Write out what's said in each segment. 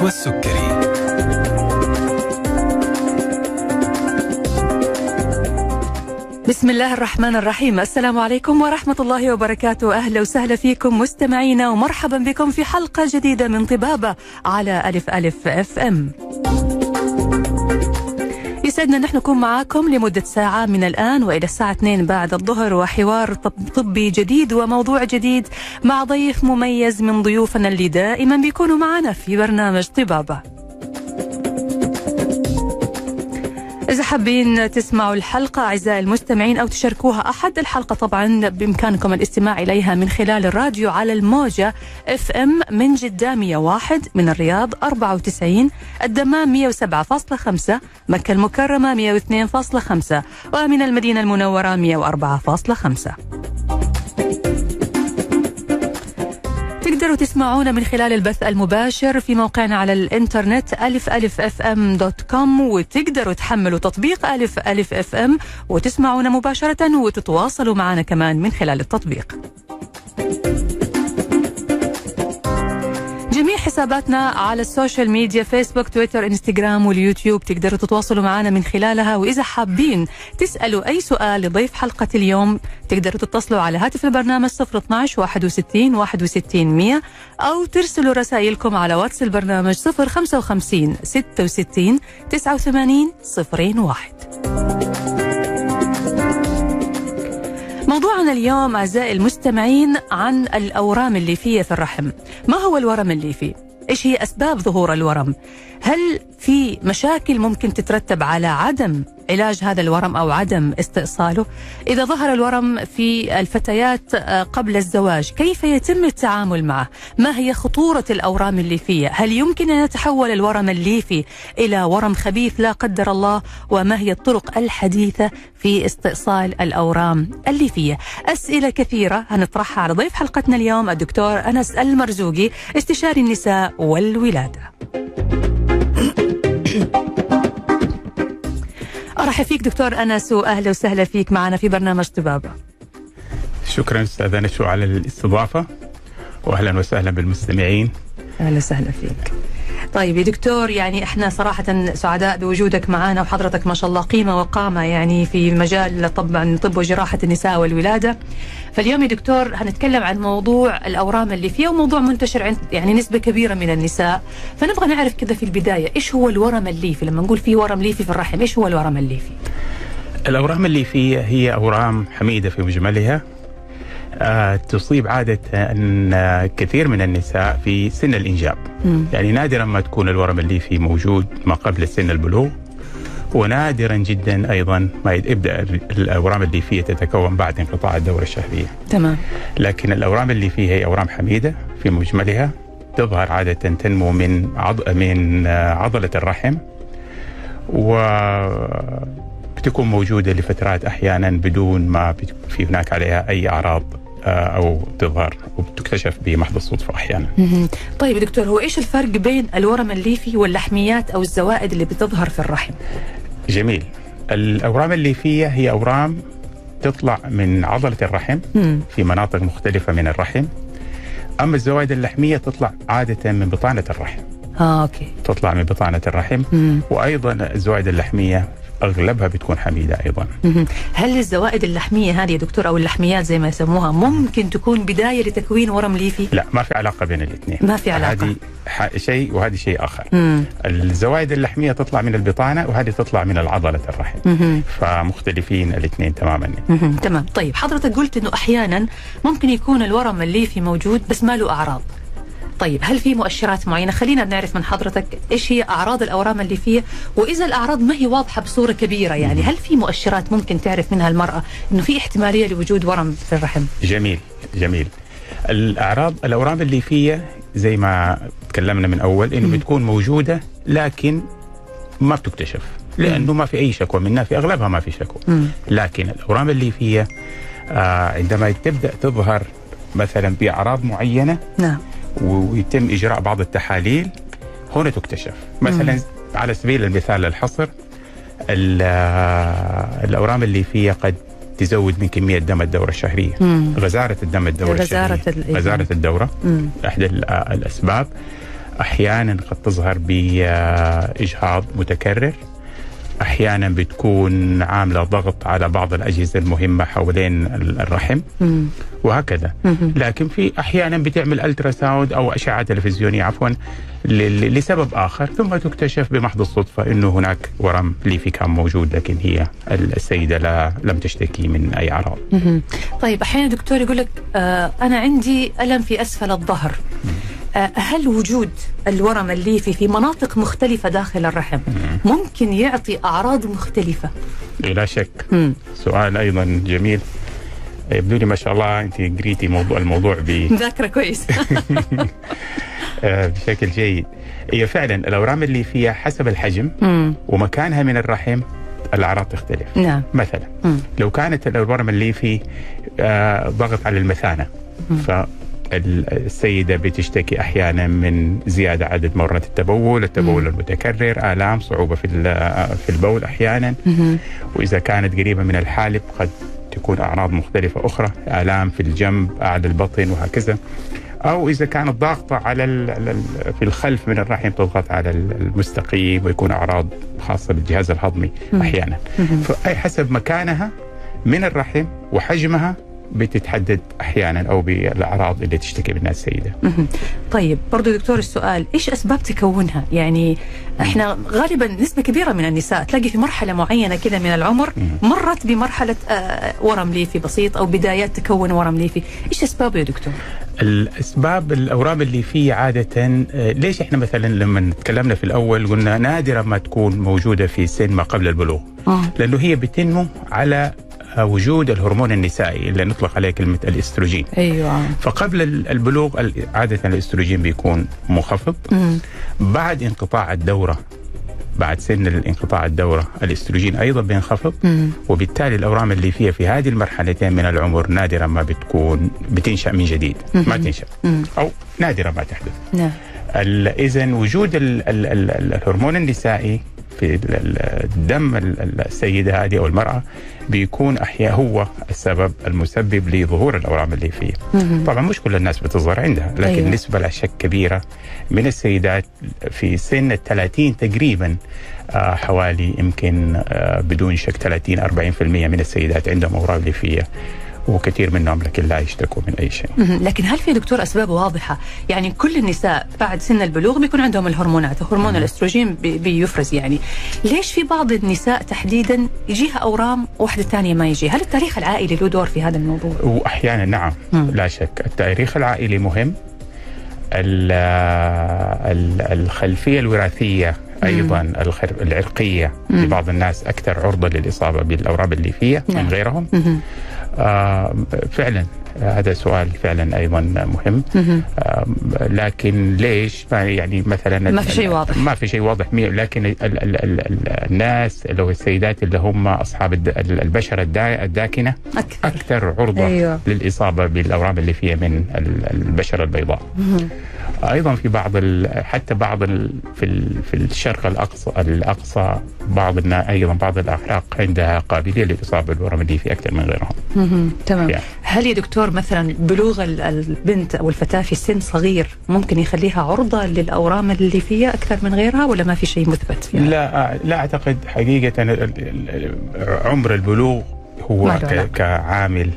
النشوى السكري بسم الله الرحمن الرحيم. السلام عليكم ورحمة الله وبركاته. أهلا وسهلا فيكم مستمعينا ومرحبا بكم في حلقة جديدة من طبابة على ألف ألف أف أم. يسعدنا نحن نكون معاكم لمدة ساعة من الآن وإلى الساعة 2 بعد الظهر وحوار طب- طبي جديد وموضوع جديد مع ضيف مميز من ضيوفنا اللي دائما بيكونوا معنا في برنامج طبابة. إذا حابين تسمعوا الحلقة أعزائي المستمعين أو تشاركوها أحد الحلقة طبعا بإمكانكم الاستماع إليها من خلال الراديو على الموجة إف إم من جدة 101 من الرياض 94 الدمام 107.5 مكة المكرمة 102.5 ومن المدينة المنورة 104.5 تقدروا تسمعونا من خلال البث المباشر في موقعنا على الإنترنت ألف ألف FM dot com وتقدروا تحملوا تطبيق ألف ألف FM وتسمعونا مباشرة وتتواصلوا معنا كمان من خلال التطبيق. حساباتنا على ال social media فيسبوك تويتر إنستغرام واليوتيوب. تقدروا تتواصلوا معنا من خلالها. وإذا حابين تسألوا أي سؤال لضيف حلقة اليوم تقدروا تتصلوا على هاتف البرنامج 012 61 61 100 أو ترسلوا رسائلكم على واتس البرنامج 055 66 89 01 موضوعنا اليوم أعزائي المستمعين عن الأورام الليفية في الرحم ما هو الورم الليفي؟ إيش هي أسباب ظهور الورم؟ هل في مشاكل ممكن تترتب على عدم علاج هذا الورم أو عدم استئصاله؟ إذا ظهر الورم في الفتيات آه، قبل الزواج كيف يتم التعامل معه؟ ما هي خطورة الأورام الليفية؟ هل يمكن أن يتحول الورم الليفي إلى ورم خبيث لا قدر الله؟ وما هي الطرق الحديثة في استئصال الأورام الليفية؟ أسئلة كثيرة هنطرحها على ضيف حلقتنا اليوم الدكتور أنس المرزوقي استشاري النساء والولادة أرحب فيك دكتور أنس وأهلا وسهلا فيك معنا في برنامج طبابة. شكرا أستاذ نشو على الاستضافة. واهلا وسهلا بالمستمعين. أهلا وسهلا فيك. طيب يا دكتور يعني إحنا صراحة سعداء بوجودك معنا وحضرتك ما شاء الله قيمة وقامة يعني في مجال طبعا طب وجراحة النساء والولادة. فاليوم يا دكتور هنتكلم عن موضوع الأورام الليفية وموضوع منتشر عند يعني نسبة كبيرة من النساء. فنبغى نعرف كذا في البداية إيش هو الورم الليفي؟ لما نقول في ورم ليفي في الرحم إيش هو الورم الليفي؟ الأورام الليفيه هي أورام حميدة في مجملها تصيب عادة أن كثير من النساء في سن الإنجاب مم. يعني نادرا ما تكون الورم الليفي موجود ما قبل سن البلوغ ونادرا جدا أيضا ما يبدأ الأورام الليفيه تتكون بعد انقطاع الدورة الشهرية تمام. لكن الأورام الليفيه هي أورام حميدة في مجملها تظهر عادة تنمو من عض... من آه، عضلة الرحم وبتكون موجودة لفترات أحيانا بدون ما في هناك عليها أي أعراض آه، أو تظهر وبتكتشف بمحض الصدفة أحيانا. طيب دكتور هو إيش الفرق بين الورم الليفي واللحميات أو الزوائد اللي بتظهر في الرحم؟ جميل. الأورام الليفية هي أورام تطلع من عضلة الرحم. في مناطق مختلفة من الرحم. أما الزوائد اللحمية تطلع عادة من بطانة الرحم. آه okay. تطلع من بطانة الرحم مم. وأيضا الزوائد اللحمية أغلبها بتكون حميدة أيضا. هل الزوائد اللحمية هذه يا دكتور أو اللحميات زي ما يسموها ممكن تكون بداية لتكوين ورم ليفي؟ لا ما في علاقة بين الاثنين. ما في علاقة. هذه ح- شيء وهذه شيء آخر. مم. الزوائد اللحمية تطلع من البطانة وهذه تطلع من العضلة الرحم. مهم. فمختلفين الاثنين تماما. مهم. تمام طيب حضرتك قلت إنه أحيانا ممكن يكون الورم الليفي موجود بس ما له أعراض طيب هل في مؤشرات معينة؟ خلينا نعرف من حضرتك إيش هي أعراض الأورام الليفيه وإذا الأعراض ما هي واضحة بصورة كبيرة يعني هل في مؤشرات ممكن تعرف منها المرأة إنه في احتمالية لوجود ورم في الرحم؟ جميل جميل. الأعراض الأورام الليفيه زي ما تكلمنا من أول إنه بتكون موجودة لكن ما بتكتشف لأنه ما في أي شكوى منها في أغلبها ما في شكوى. لكن الأورام الليفيه آه عندما تبدأ تظهر مثلا بأعراض معينة نعم. ويتم إجراء بعض التحاليل هنا تكتشف. مثلا على سبيل المثال الحصر ال- الأورام الليفيه قد تزود من كمية دم الدورة الشهرية. مم. غزارة الدم الدورة غزارة الشهرية. ال- غزارة الدورة. مم. إحدى ال- الأسباب. أحيانا قد تظهر بإجهاض متكرر. أحيانا بتكون عاملة ضغط على بعض الأجهزة المهمة حوالين الرحم مم. وهكذا. لكن في أحيانا بتعمل ultrasound أو أشعة تلفزيونية عفوا لسبب آخر ثم تكتشف بمحض الصدفة إنه هناك ورم ليفي كان موجود لكن هي السيدة لا لم تشتكي من أي أعراض. طيب أحيانا دكتور يقول لك آه أنا عندي ألم في أسفل الظهر آه هل وجود الورم الليفي في مناطق مختلفة داخل الرحم ممكن يعطي أعراض مختلفة؟ لا شك. مم. سؤال أيضا جميل. يبدو لي ما شاء الله أنت قريتي موضوع الموضوع ب- ذاكره كويس. آه، بشكل جيد. هي فعلا الأورام الليفية حسب الحجم مم. ومكانها من الرحم الأعراض تختلف. نعم. مثلا مم. لو كانت الورم الليفي آه، ضغط على المثانة فالسيده بتشتكي أحيانا من زيادة عدد مرات التبول، التبول المتكرر، آلام، صعوبة في في البول أحيانا،. وإذا كانت قريبة من الحالب قد تكون أعراض مختلفة أخرى، آلام في الجنب، اعلى البطن وهكذا. أو إذا كانت ضاغطة على في الخلف من الرحم تضغط على ال- المستقيم ويكون أعراض خاصة بالجهاز الهضمي أحيانا. فأي حسب مكانها من الرحم وحجمها بتتحدد أحيانا أو بالأعراض اللي تشتكي منها السيدة. طيب برضو دكتور السؤال إيش أسباب تكونها؟ يعني إحنا غالبا نسبة كبيرة من النساء تلاقي في مرحلة معينة كده من العمر مرت بمرحلة آه، ورم ليفي بسيط أو بدايات تكون ورم ليفي. إيش أسبابه يا دكتور؟ الأسباب الأورام الليفية عادة آه، ليش إحنا مثلا لما تكلمنا في الأول قلنا نادرا ما تكون موجودة في سن ما قبل البلوغ؟ آه. لأنه هي بتنمو على وجود الهرمون النسائي اللي نطلق عليه كلمة الإستروجين. أيوه فقبل ال- البلوغ ال- عادة الإستروجين بيكون منخفض مم. بعد انقطاع الدورة بعد سن الانقطاع الدورة الإستروجين أيضا بينخفض مم. وبالتالي الأورام اللي فيها في هذه المرحلتين من العمر نادرا ما بتكون بتنشأ من جديد ما تنشأ مم. أو نادرا ما تحدث نعم اذا وجود ال ال ال ال الهرمون النسائي في ال- ال- الدم ال- ال- السيدة هذه أو المرأة بيكون أحيانا هو السبب المسبب لظهور الأورام اللي فيه. مهم. طبعا مش كل الناس بتظهر عندها لكن أيوة. أيوة. نسبة لا شك كبيرة من السيدات في سن ال 30 تقريبا آه، حوالي يمكن آه، بدون شك 30 40% من السيدات عندهم أورام ليفيه وكثير منهم لكن لا يشتكوا من أي شيء. لكن هل في دكتور أسباب واضحة؟ يعني كل النساء بعد سن البلوغ بيكون عندهم الهرمونات، هرمون الأستروجين بي- بيفرز يعني. ليش في بعض النساء تحديدا يجيها أورام واحدة ثانية ما يجي؟ هل التاريخ العائلي له دور في هذا الموضوع؟ واحيانا نعم مم. لا شك التاريخ العائلي مهم ال- ال- الخلفية الوراثية أيضا الخر- العرقية مم. لبعض الناس أكثر عرضة للإصابة بالأورام الليفية نعم. من غيرهم مهم. آه فعلا. هذا سؤال فعلا أيضا مهم. آه لكن ليش ما يعني مثلا ما في شيء واضح. ما في شيء واضح لكن ال ال ال ال ال الناس اللي هو السيدات اللي هم أصحاب البشره الدا- الداكنة أكثر أكثر عرضة أيوة. للإصابة بالأورام اللي فيها من ال- البشره البيضاء. أيضا في بعض حتى بعض في في الشرق الاقصى الأقصى بعض أيضا بعض الأعراق عندها قابلية للاصابه بالورم الليفي أكثر من غيرهم. تمام يعني. هل يا دكتور مثلا بلوغ ال- البنت أو الفتاة في سن صغير ممكن يخليها عرضة للأورام الليفيه أكثر من غيرها ولا ما في شيء مثبت فيها؟ لا لا أعتقد حقيقة عمر البلوغ هو كعامل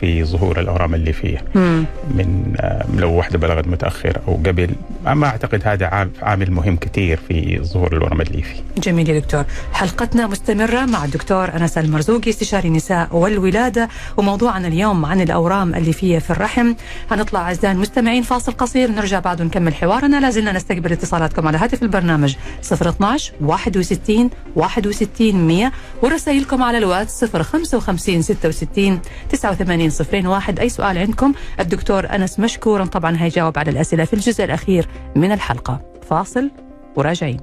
في ظهور الأورام الليفيه مم. من آه، لو واحدة بلغت متأخر أو قبل ما أعتقد هذا عام- عامل مهم كثير في ظهور الورم الليفي جميل يا دكتور. حلقتنا مستمرة مع الدكتور أنس المرزوقي استشاري النساء والولادة وموضوعنا اليوم عن الأورام الليفية في الرحم. هنطلع أعزائي المستمعين فاصل قصير نرجع بعد ونكمل حوارنا. لازلنا نستقبل اتصالاتكم على هاتف البرنامج 012 61 61 100 ورسائلكم على الواتس 055 66 89 01 أي سؤال عندكم؟ الدكتور أنس مشكورا طبعا هيجاوب على الأسئلة في الجزء الأخير من الحلقة. فاصل وراجعين.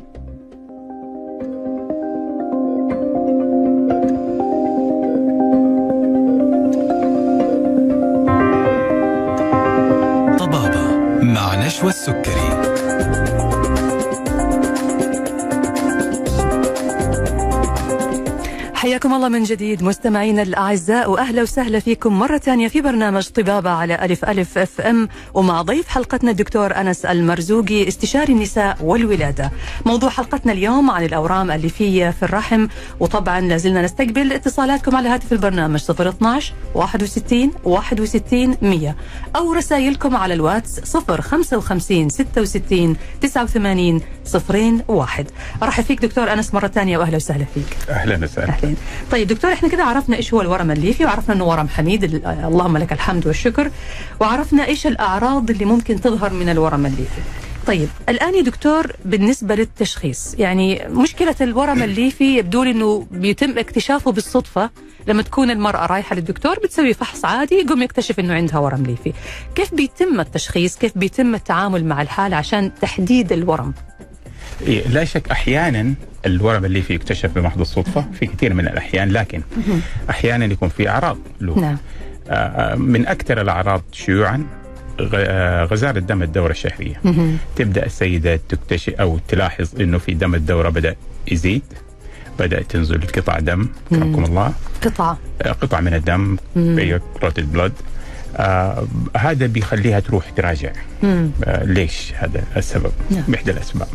طبابة مع نشوى السكري. حياكم الله من جديد مستمعينا الأعزاء وأهلا وسهلا فيكم مرة ثانية في برنامج طبابة على ألف ألف أف أم. ومع ضيف حلقتنا الدكتور أنس المرزوقي استشاري النساء والولادة. موضوع حلقتنا اليوم عن الأورام الليفية في الرحم. وطبعا لازلنا نستقبل اتصالاتكم على هاتف البرنامج 012 61 61 100 أو رسائلكم على الواتس 055 66 89 01 أرحب فيك دكتور أنس مرة ثانية وأهلا وسهلا فيك. أهلا وسهلا. اهلين طيب دكتور إحنا كده عرفنا إيش هو الورم الليفي وعرفنا إنه ورم حميد ال- اللهم لك الحمد والشكر وعرفنا إيش الأعراض اللي ممكن تظهر من الورم الليفي. طيب الآن يا دكتور بالنسبة للتشخيص يعني مشكلة الورم الليفي يبدو لي إنه بيتم اكتشافه بالصدفة لما تكون المرأة رايحة للدكتور بتسوي فحص عادي يقوم يكتشف إنه عندها ورم ليفي. كيف بيتم التشخيص؟ كيف بيتم التعامل مع الحالة عشان تحديد الورم؟ إيه لا شك أحيانا الورم اللي فيه يكتشف بمحض الصدفة في كثير من الأحيان لكن أحيانا يكون في أعراض له نعم. آه، آه، من أكثر الأعراض شيوعا آه، غزارة دم الدورة الشهرية. تبدأ السيدة تكتشف أو تلاحظ إنه في دم الدورة بدأ يزيد بدات تنزل قطع دم. كرمكم الله. قطعه آه، قطع من الدم كلوتد بلود آه هذا بيخليها تروح تراجع. آه ليش هذا السبب؟ نعم. بإحدى الأسباب.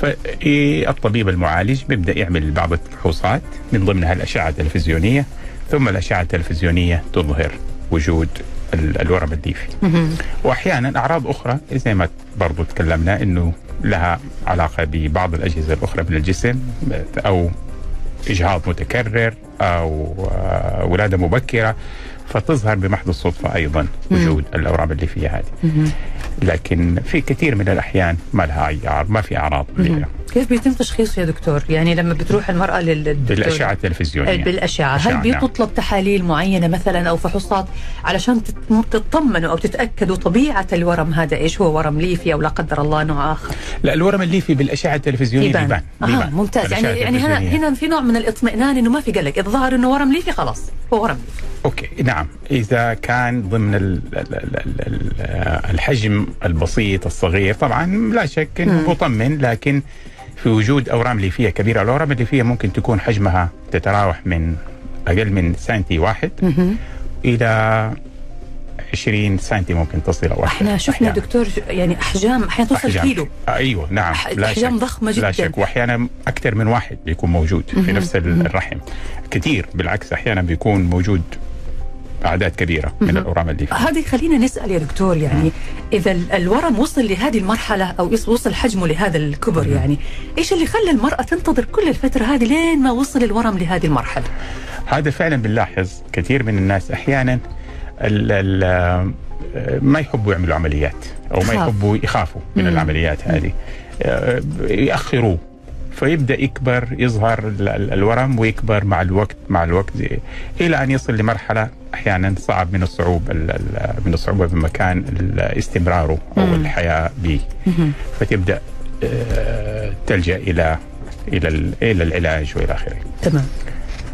فالطبيب المعالج بيبدأ يعمل بعض الفحوصات من ضمنها الأشعة التلفزيونية ثم الأشعة التلفزيونية تظهر وجود ال- الورم الليفي وأحيانا أعراض أخرى زي ما برضو تكلمنا إنه لها علاقة ببعض الأجهزة الأخرى من الجسم أو إجهاض متكرر أو آه، ولادة مبكرة. فتظهر بمحض الصدفة أيضا وجود الأورام الليفيه هذه. لكن في كثير من الأحيان ما لها اعراض ما في أعراض لها كيف بيتم تشخيصه يا دكتور؟ يعني لما بتروح المرأة للدكتور؟ بالأشعة التلفزيونية. بالأشعة. هل نعم. بيطلب تحاليل معينة مثلا أو فحوصات علشان تطمنوا أو تتأكدوا طبيعة الورم هذا إيش هو ورم ليفي أو لا قدر الله نوع آخر؟ لا الورم الليفي بالأشعة التلفزيونية بيبان آه بيبان. ممتاز. يعني بالأشعة يعني هنا التلفزيونية. هنا في نوع من الاطمئنان إنه ما في قلق. إذا ظهر إنه ورم ليفي خلاص. هو ورم ليفي. okay نعم. إذا كان ضمن ال ال ال ال ال الحجم البسيط الصغير طبعا لا شك إنه مطمن لكن في وجود أورام ليفية كبيرة. الأورام الليفية ممكن تكون حجمها تتراوح من أقل من سنتي واحد إلى 20 سنتي ممكن تصل أو إحنا شفنا أحياناً. دكتور يعني أحجام أحيانا توصل أحجام. كيلو. آه، أيوه نعم. أح- لا أحجام شك. ضخمة لا جداً. شك. واحيانا أكثر من واحد بيكون موجود في نفس ال- الرحم. كثير بالعكس أحيانا بيكون موجود أعداد كبيرة من الأورام الليفيه هذه خلينا نسأل يا دكتور يعني إذا ال- الورم وصل لهذه المرحلة أو وصل حجمه لهذا الكبر يعني إيش اللي خلى المرأة تنتظر كل الفترة هذه لين ما وصل الورم لهذه المرحلة؟ هذا فعلا بنلاحظ كثير من الناس أحيانا ال ال آه، ما يحبوا يعملوا عمليات أو ما. يحبوا يخافوا من العمليات هذه. آه، يأخروه. فيبدأ يكبر يظهر ال- ال- الورم ويكبر مع الوقت مع الوقت إلى أن يصل لمرحلة أحيانا صعب من الصعوبه ال- ال- من الصعوبة بمكان استمراره أو الحياة به. فتبدأ آه، تلجأ إلى إلى ال- إلى العلاج وإلى آخره. تمام.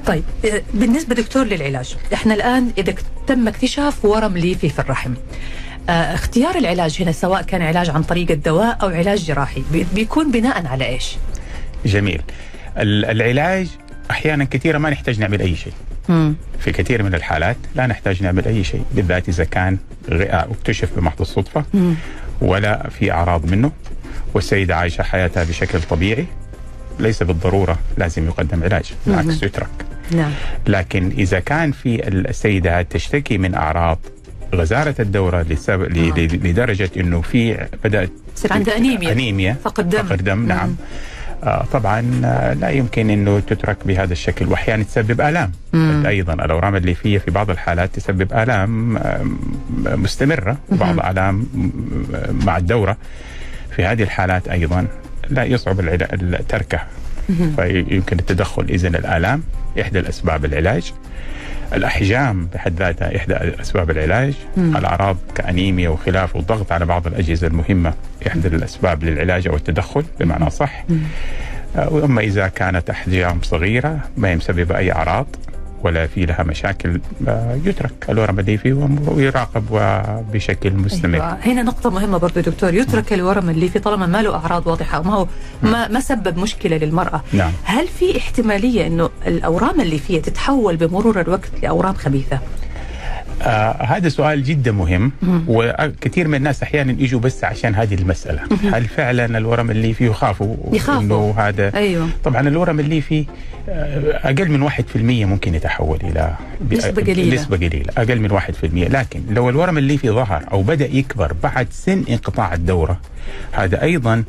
طيب آه، بالنسبة دكتور للعلاج إحنا الآن إذا تم اكتشاف ورم ليفي في الرحم آه، اختيار العلاج هنا سواء كان علاج عن طريق الدواء أو علاج جراحي بي- بيكون بناء على إيش؟ جميل. ال- العلاج أحيانا كثيرا ما نحتاج نعمل أي شيء. مم. في كثير من الحالات لا نحتاج نعمل أي شيء بالذات إذا كان أكتشف بمحض الصدفة ولا في أعراض منه. والسيدة عايشة حياتها بشكل طبيعي ليس بالضرورة لازم يقدم علاج بالعكس يترك. نعم. لكن إذا كان في السيدة تشتكي من أعراض غزارة الدورة لسبب ل- ل- لدرجة إنه في بدأت يصير عندها أنيميا. أنيميا فقد دم. فقد دم نعم. آه طبعا آه لا يمكن إنه تترك بهذا الشكل. واحيانا تسبب آلام. أيضا الأورام الليفيه في بعض الحالات تسبب آلام آه مستمرة وبعض الام م- مع الدورة. في هذه الحالات أيضا لا يصعب تركها فيمكن التدخل اذا الآلام إحدى الأسباب العلاج. الأحجام بحد ذاتها إحدى أسباب العلاج. الأعراض كأنيميا وخلافه والضغط على بعض الأجهزة المهمة احدى الأسباب للعلاج أو التدخل بمعنى صح. آه، وأما إذا كانت أحجام صغيرة ما هي مسببه أي أعراض. ولا في لها مشاكل آه، يترك الورم الليفي ويراقب بشكل مستمر أيوة. هنا نقطة مهمة برضو دكتور يترك الورم الليفي طالما ما له أعراض واضحة وما هو ما, ما سبب مشكلة للمرأة نعم. هل في احتمالية أنه الأورام الليفية تتحول بمرور الوقت لأورام خبيثة؟ آه هذا سؤال جدا مهم وكثير من الناس أحيانا يجوا بس عشان هذه المسألة هل فعلا الورم الليفي يخافوا يخافوا. إنه هذا أيوة. طبعا الورم الليفي آه، أقل من 1% ممكن يتحول إلى نسبة قليلة. نسبة قليلة أقل من 1% لكن لو الورم الليفي ظهر أو بدأ يكبر بعد سن انقطاع الدورة هذا أيضا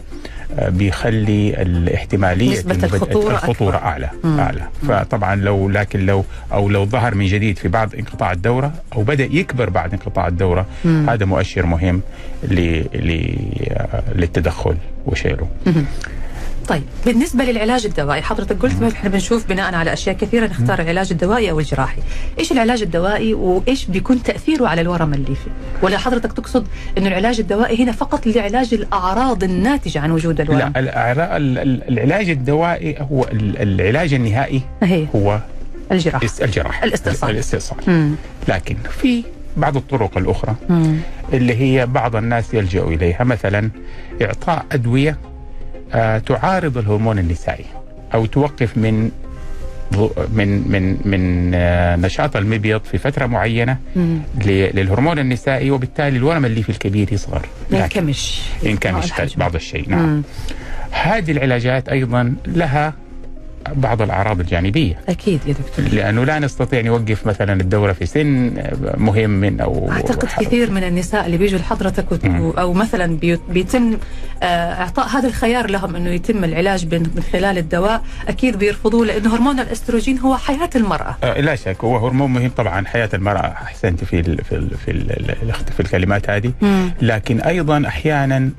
آه، بيخلي الاحتمالية الخطورة الخطورة أكبر. أعلى أعلى. فطبعا لو لكن لو أو لو ظهر من جديد في بعد انقطاع الدورة أو بدأ يكبر بعد انقطاع الدورة هذا مؤشر مهم آه، للتدخل وشيله طيب بالنسبة للعلاج الدوائي حضرتك قلت إحنا بنشوف بناء على أشياء كثيرة نختار العلاج الدوائي أو الجراحي. إيش العلاج الدوائي وإيش بيكون تأثيره على الورم الليفي ولا حضرتك تقصد أنه العلاج الدوائي هنا فقط لعلاج الأعراض الناتجة عن وجود الورم؟ لا العلاج الدوائي هو ال- العلاج النهائي هي هو الجراحة. است- الجراحة. الاستئصال. الاستئصال. لكن في بعض الطرق الأخرى مم. اللي هي بعض الناس يلجأوا إليها مثلا إعطاء أدوية تعارض الهرمون النسائي أو توقف من من من من آه، نشاط المبيض في فترة معينة مم. للهرمون النسائي وبالتالي الورم الليفي الكبير يصغر ينكمش ينكمش. بعض الشيء نعم مم. هذه العلاجات أيضا لها بعض الأعراض الجانبية. أكيد يا دكتور. لأنه لا نستطيع نوقف مثلا الدورة في سن مهم من أو أعتقد كثير من النساء اللي بيجوا لحضرتك. أو مثلا بي- بيتم آه، إعطاء هذا الخيار لهم إنه يتم العلاج من خلال الدواء أكيد بيرفضوه لأنه هرمون الأستروجين هو حياة المرأة. آه، لا شك هو هرمون مهم طبعا حياة المرأة. أحسنت في ال في ال في, ال في الكلمات هذه. مم. لكن أيضا أحيانا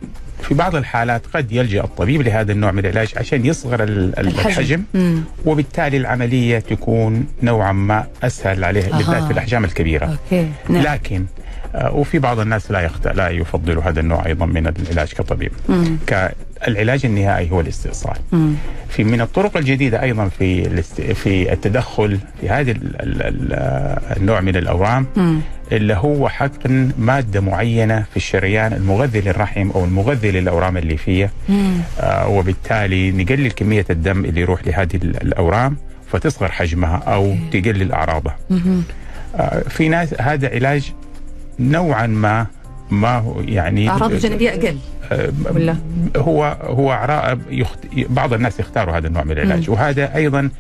في بعض الحالات قد يلجأ الطبيب لهذا النوع من العلاج عشان يصغر ال- ال- الحجم. الحجم مم. وبالتالي العملية تكون نوعا ما أسهل عليه بالذات في الأحجام الكبيرة أوكي نعم لكن آه، وفي بعض الناس لا يخت... لا يفضلوا هذا النوع أيضا من العلاج كطبيب مم. كالعلاج النهائي هو الاستئصال مم. في من الطرق الجديدة أيضا في الاست... في التدخل في هذا ال... ال... ال... النوع من الأورام مم. اللي هو حقن مادة معينة في الشريان المغذي للرحم أو المغذي للأورام الليفيه مم. آه وبالتالي نقلل كمية الدم اللي يروح لهذه ال- الأورام فتصغر حجمها أو تقلل أعراضها. مم. آه في ناس هذا علاج نوعا ما ما هو يعني أعراض الجانبية أقل آه، ولا؟ هو هو. بعض الناس يختاروا هذا النوع من العلاج وهذا أيضا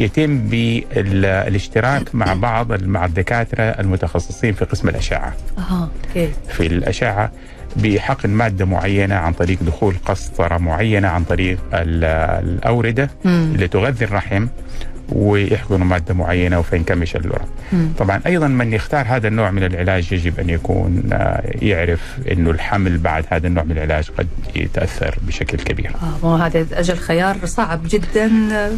يتم بالاشتراك مع بعض مع الدكاترة المتخصصين في قسم الأشعة. أها أوكي. في الأشعة بحقن مادة معينة عن طريق دخول قسطرة معينة عن طريق ال- الأوردة مم. اللي تغذي الرحم. ويحقنوا مادة معينة فينكمش الورم. مم. طبعا أيضا من يختار هذا النوع من العلاج يجب أن يكون آه، يعرف إنه الحمل بعد هذا النوع من العلاج قد يتأثر بشكل كبير. آه هذا أجل خيار صعب جدا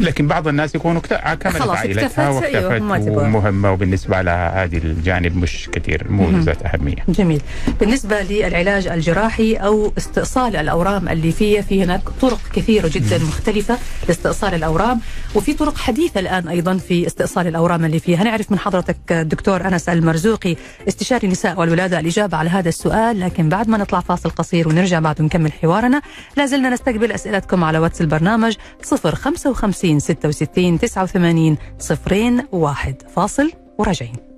لكن بعض الناس يكونوا اكت- كملت خلاص عائلتها أيوه، واكتفت. ومهمة وبالنسبة لها هذه الجانب مش كثير مو ذات أهمية. جميل بالنسبة للعلاج الجراحي أو استئصال الأورام الليفية في هناك طرق كثيرة جدا مختلفة لاستئصال الأورام وفي طرق حديثة الآن أيضا في استئصال الأورام الليفية هنعرف من حضرتك الدكتور أنس المرزوقي استشاري النساء والولادة الإجابة على هذا السؤال لكن بعد ما نطلع فاصل قصير ونرجع بعد نكمل حوارنا لازلنا نستقبل أسئلتكم على واتس البرنامج 055 66 89 صفرين واحد. فاصل وراجعين.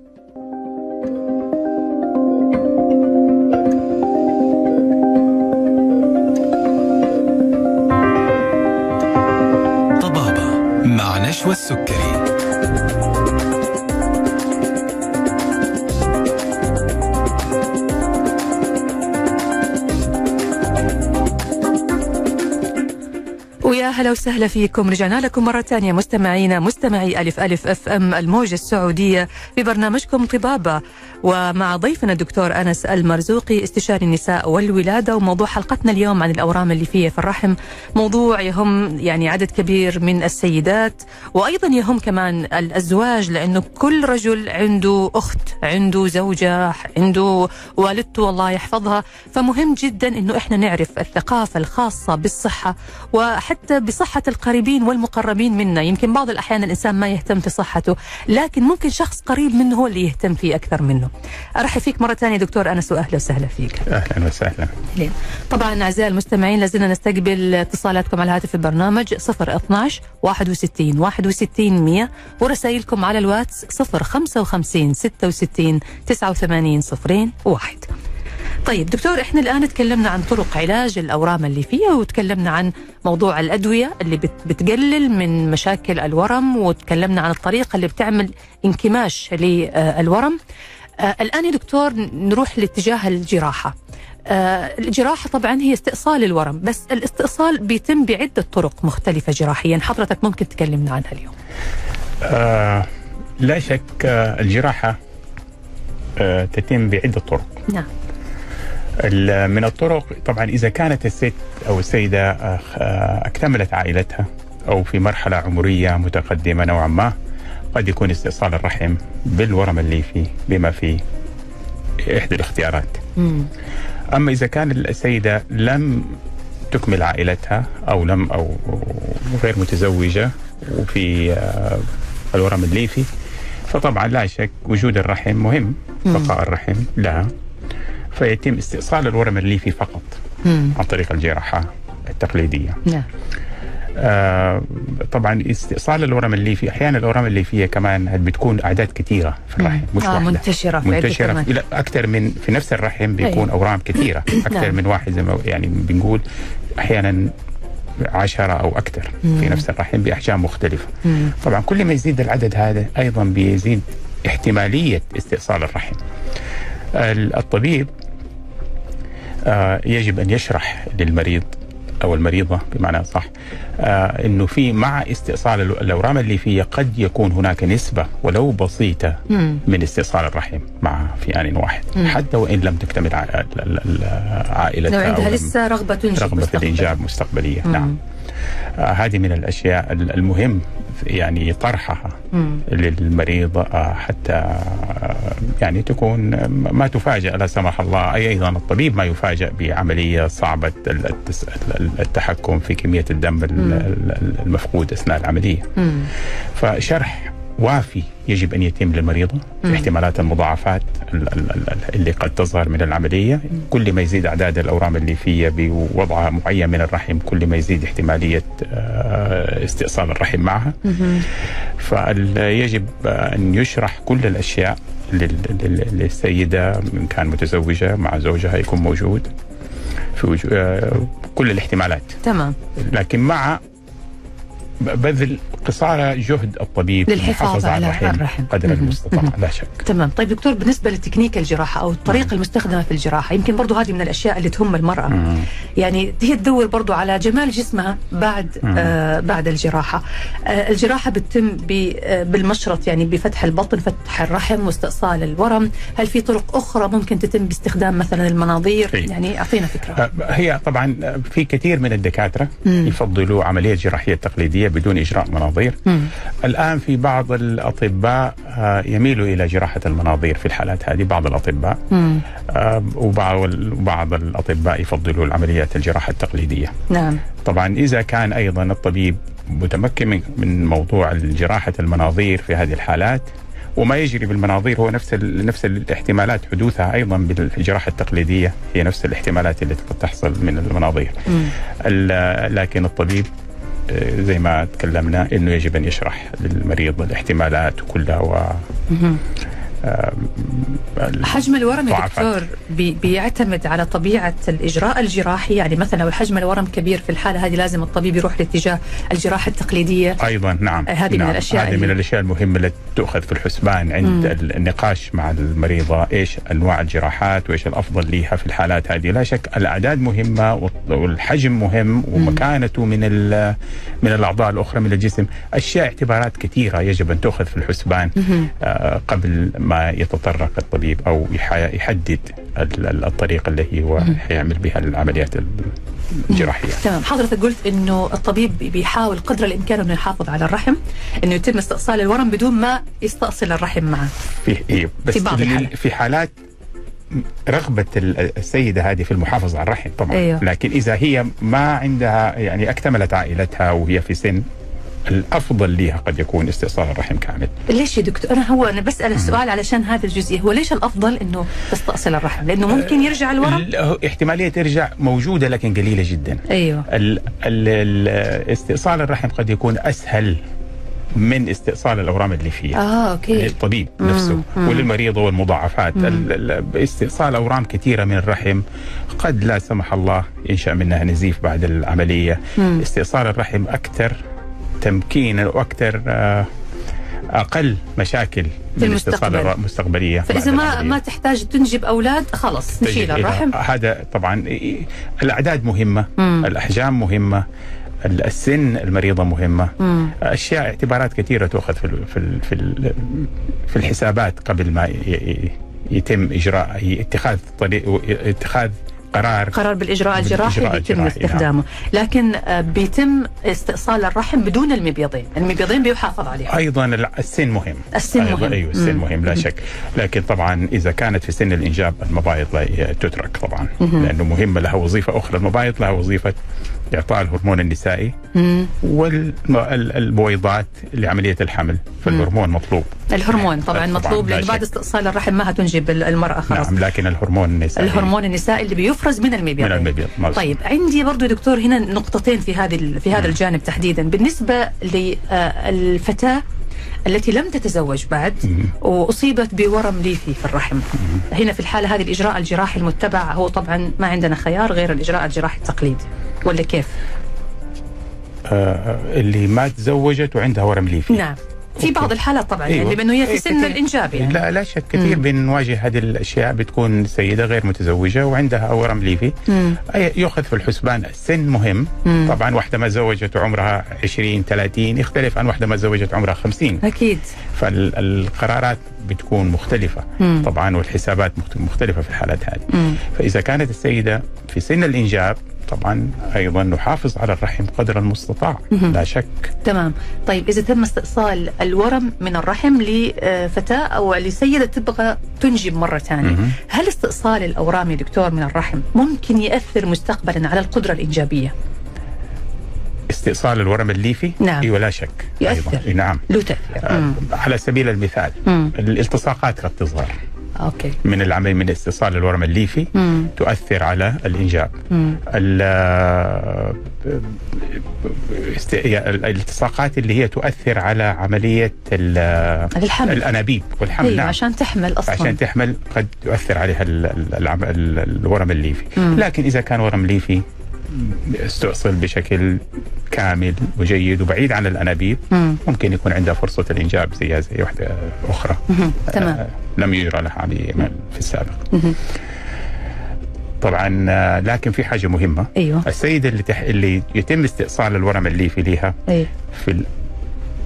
مع نشوى السكري ويا هلا وسهلا فيكم. رجعنا لكم مرة ثانية. مستمعينا مستمعي ألف ألف أف أم الموجة السعودية في برنامجكم طبابة. ومع ضيفنا الدكتور أنس المرزوقي استشاري النساء والولادة. وموضوع حلقتنا اليوم عن الأورام الليفية في الرحم. موضوع يهم يعني عدد كبير من السيدات. وأيضا يهم كمان الأزواج لأنه كل رجل عنده أخت عنده زوجة عنده والدته الله يحفظها. فمهم جدا أنه إحنا نعرف الثقافة الخاصة بالصحة. وحتى بصحة القريبين والمقربين منا. يمكن بعض الأحيان الإنسان ما يهتم في صحته لكن ممكن شخص قريب منه هو اللي يهتم فيه أكثر منه. أرحب فيك مرة ثانية دكتور أنس وأهلا وسهلا فيك. أهلا وسهلا. أهلين. طبعا أعزائي المستمعين لازلنا نستقبل اتصالاتكم على هاتف البرنامج 012 61 61 100 ورسائلكم على الواتس 055 66 89 صفرين واحد. طيب دكتور إحنا الآن تكلمنا عن طرق علاج الأورام الليفيه وتكلمنا عن موضوع الأدوية اللي بت- بتقلل من مشاكل الورم وتكلمنا عن الطريقة اللي بتعمل انكماش للورم. آه، الآن يا دكتور نروح لاتجاه الجراحة. آه، الجراحة طبعا هي استئصال الورم بس الاستئصال بيتم بعدة طرق مختلفة جراحيا. حضرتك ممكن تكلمنا عنها اليوم. آه لا شك آه الجراحة آه تتم بعدة طرق. نعم. من الطرق. طبعا إذا كانت الست أو السيدة آه، اكتملت عائلتها أو في مرحلة عمرية متقدمة نوعا ما قد يكون استئصال الرحم بالورم الليفي بما فيه إحدى الاختيارات. مم. أما إذا كان السيدة لم تكمل عائلتها أو لم أو غير متزوجة وفي آه، الورم الليفي فطبعا لا شك وجود الرحم مهم بقاء الرحم لها فيتم استئصال الورم الليفي فقط مم. عن طريق الجراحة التقليدية. نعم آه طبعا استئصال الورم الليفي أحيانا الاورام الليفيه كمان بتكون أعداد كثيرة في الرحم مش آه واحدة منتشرة في منتشرة. في لا أكثر من في نفس الرحم بيكون أيوة. أورام كثيرة أكثر نعم. من واحد زي ما يعني بنقول أحيانا عشرة أو أكثر في نفس الرحم بأحجام مختلفة مم. طبعا كل ما يزيد العدد هذا أيضا بيزيد احتمالية استئصال الرحم ال- الطبيب يجب أن يشرح للمريض أو المريضة بمعنى صح آه أنه في مع استئصال ال- الأورام الليفية قد يكون هناك نسبة ولو بسيطة مم. من استئصال الرحم مع في آن واحد حتى وإن لم تكتمل ع- ال- ال- ال- عائلتها لو أو عندها لسه رغبة تنجب رغبة في مستقبلية. مم. نعم. آه هذه من الأشياء ال- المهم يعني طرحها مم. للمريض آه، حتى آه، يعني تكون ما تفاجأ لا سمح الله أي أيضا الطبيب ما يفاجأ بعملية صعبة التحكم في كمية الدم ال- ال- المفقود أثناء العملية مم. فشرح وافي يجب أن يتم للمريضه في احتمالات المضاعفات ال- ال- ال- اللي قد تظهر من العملية. كل ما يزيد أعداد الأورام الليفيه بوضع معين من الرحم كل ما يزيد احتمالية آه، استئصال الرحم معها. فيجب أن يشرح كل الأشياء لل- لل- للسيدة إن كان متزوجة مع زوجها يكون موجود في وجو- آه، كل الاحتمالات. تمام. لكن مع بذل قصارى جهد الطبيب للحفاظ على الرحم الرحم. قدر. المستطاع. لا شك تمام طيب دكتور بالنسبة لتكنيك الجراحة أو الطريقة المستخدمة في الجراحة يمكن برضو هذه من الأشياء اللي تهم المرأة مم. يعني هي تدور برضو على جمال جسمها بعد آه بعد الجراحة آه الجراحة بتتم آه بالمشرط يعني بفتح البطن فتح الرحم واستئصال الورم هل في طرق أخرى ممكن تتم باستخدام مثلا المناظير في. يعني أعطينا فكرة آه، هي طبعا في كثير من الدكاترة مم. يفضلوا عملية جراحية تقليدية بدون إجراء مناظير مم. الآن في بعض الأطباء آه، يميلوا إلى جراحة المناظير في الحالات هذه بعض الأطباء مم. آه، وبعض وبعض الأطباء يفضلوا العمليات الجراحة التقليدية نعم طبعا إذا كان أيضا الطبيب متمكن من- موضوع جراحة المناظير في هذه الحالات وما يجري بالمناظير هو نفس نفس الاحتمالات حدوثها أيضا بالجراحة التقليدية هي نفس الاحتمالات اللي قد تحصل من المناظير. لكن الطبيب زي ما تكلمنا إنه يجب أن يشرح للمريض الاحتمالات كلها و حجم الورم يا. دكتور بي بيعتمد على طبيعة الإجراء الجراحي يعني مثلا لو حجم الورم كبير في الحالة هذه لازم الطبيب يروح لاتجاه الجراحة التقليدية أيضا نعم هذه من نعم. الأشياء هذه من الأشياء المهمة التي تؤخذ في الحسبان عند مم. النقاش مع المريضة إيش أنواع الجراحات وإيش الأفضل لها في الحالات هذه لا شك الأعداد مهمة والحجم مهم ومكانته من من الأعضاء الأخرى من الجسم أشياء اعتبارات كثيرة يجب أن تؤخذ في الحسبان مهم. آه، قبل ما يتطرق الطبيب أو يح- يحدد ال- ال- الطريقة اللي هو حيعمل بها العمليات الجراحية. تمام. حضرتك قلت إنه الطبيب بيحاول قدر الإمكان إنه يحافظ على الرحم إنه يتم استئصال الورم بدون ما يستأصل الرحم معه. في إيه بس في بعض. في حالات رغبة ال- السيدة هذه في المحافظة على الرحم طبعا. أيوه. لكن إذا هي ما عندها يعني اكتملت عائلتها وهي في سن الأفضل لها قد يكون استئصال الرحم كامل. ليش يا دكتور؟ أنا هو أنا بسأل السؤال علشان هذا الجزئية. هو ليش الأفضل إنه تستأصل الرحم؟ لأنه ممكن يرجع هو احتمالية ترجع موجودة لكن قليلة جدا. أيوه. ال- ال- ال- استئصال الرحم قد يكون أسهل من استئصال الأورام الليفيه آه أوكي. للطبيب نفسه مم. وللمريض والمضاعفات. ال- ال- استئصال أورام كثيرة من الرحم قد لا سمح الله ينشا منها نزيف بعد العملية. مم. استئصال الرحم أكثر تمكينا وأكثر آه، أقل مشاكل من المستقبل. استئصال الر- مستقبلية فإذا ما العملية. ما تحتاج تنجب أولاد خلاص نشيل الرحم هذا طبعا الأعداد مهمة مم. الأحجام مهمة ال- السن المريضة مهمة مم. أشياء اعتبارات كثيرة تؤخذ في ال- في ال- في ال- في الحسابات قبل ما يتم إجراء اتخاذ طريق اتخاذ قرار قرار بالإجراء الجراحي بالإجراء بيتم الجراحي، نعم. استخدامه. لكن آه، بيتم استئصال الرحم بدون المبيضين. المبيضين بيحافظ عليهم. أيضا السن مهم. السن مهم. أيوه السن مم. مهم لا شك. لكن طبعا إذا كانت في سن الإنجاب المبايض لا تترك طبعا لأنه مهمه لها وظيفة أخرى. المبايض لها وظيفة إعطاء الهرمون النسائي. والبويضات لعملية الحمل فالهرمون مطلوب. الهرمون طبعا طبعاً، مطلوب لا لأنه بعد. استئصال الرحم ما هتنجب المرأة خلاص. نعم لكن الهرمون النسائي. الهرمون النسائي اللي بيفرز من المبيضين من المبيض مظبوط. طيب عندي برضو دكتور هنا نقطتين في هذه في هذا الجانب تحديدا. بالنسبة للفتاه التي لم تتزوج بعد وأصيبت بورم ليفي في الرحم. هنا في الحالة هذه الإجراء الجراحي المتبع هو طبعا ما عندنا خيار غير الإجراء الجراحي التقليدي. ولا كيف؟ آه اللي ما تزوجت وعندها ورم ليفي. نعم. في بعض الحالات طبعا أيوة. يعني بانه هي في إيه، سن. الإنجاب يعني لا لا شك كثير بنواجه هذه الأشياء بتكون سيدة غير متزوجة وعندها ورم ليفي يؤخذ في الحسبان السن مهم مم. طبعا واحدة ما تزوجت وعمرها 20 30 يختلف عن واحدة ما تزوجت عمرها 50 أكيد فالقرارات بتكون مختلفة مم. طبعا والحسابات مخت- مختلفة في الحالات هذه مم. فإذا كانت السيدة في سن الإنجاب طبعا أيضا نحافظ على الرحم قدر المستطاع لا شك تمام طيب إذا تم استئصال الورم من الرحم لفتاة أو لسيدة تبغى تنجب مرة ثانية مهم. هل استئصال الأورام يا دكتور من الرحم ممكن يأثر مستقبلا على القدرة الإنجابية استئصال الورم الليفي نعم. أيوه لا شك يؤثر. أيضا. نعم له تأثير آه،. على سبيل المثال مم. الالتصاقات قد تظهر أوكي من العمل من استئصال الورم الليفي مم. تؤثر على الإنجاب مم. ال- است- الالتصاقات اللي هي تؤثر على عملية ال- الحمل. الأنابيب والحمل أيوة نعم عشان تحمل أصلا عشان تحمل قد تؤثر عليها الورم الليفي مم. لكن إذا كان ورم ليفي استؤصل بشكل كامل وجيد وبعيد عن الأنابيب. مم. ممكن يكون عندها فرصة الانجاب زيها زي واحدة أخرى. مهم. تمام. آه، لم يجرى لها في السابق. طبعا آه، لكن في حاجة مهمة. أيوه. السيده اللي تح... اللي يتم استئصال الورم الليفي لها أيوه. في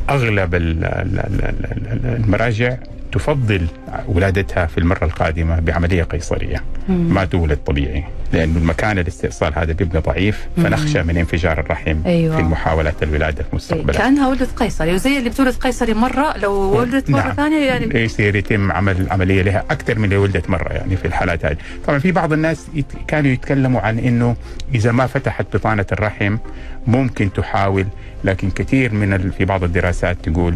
أغلب ال- ال- ال- ال- ال- المراجع تفضل ولادتها في المرة القادمة بعملية قيصرية مم. ما تولد طبيعي لأنه المكان الاستئصال هذا بيبقى ضعيف فنخشى من انفجار الرحم أيوة. في محاولات الولادة المستقبلية كأنها ولدت قيصري وزي اللي بتولد قيصري مرة لو ولدت مرة نعم. ثانية يعني يصير يتم عمل عملية لها أكثر من اللي ولدت مرة يعني في الحالات هذه طبعا في بعض الناس. كانوا يتكلموا عن إنه إذا ما فتحت بطانة الرحم ممكن تحاول لكن كثير من ال... في بعض الدراسات تقول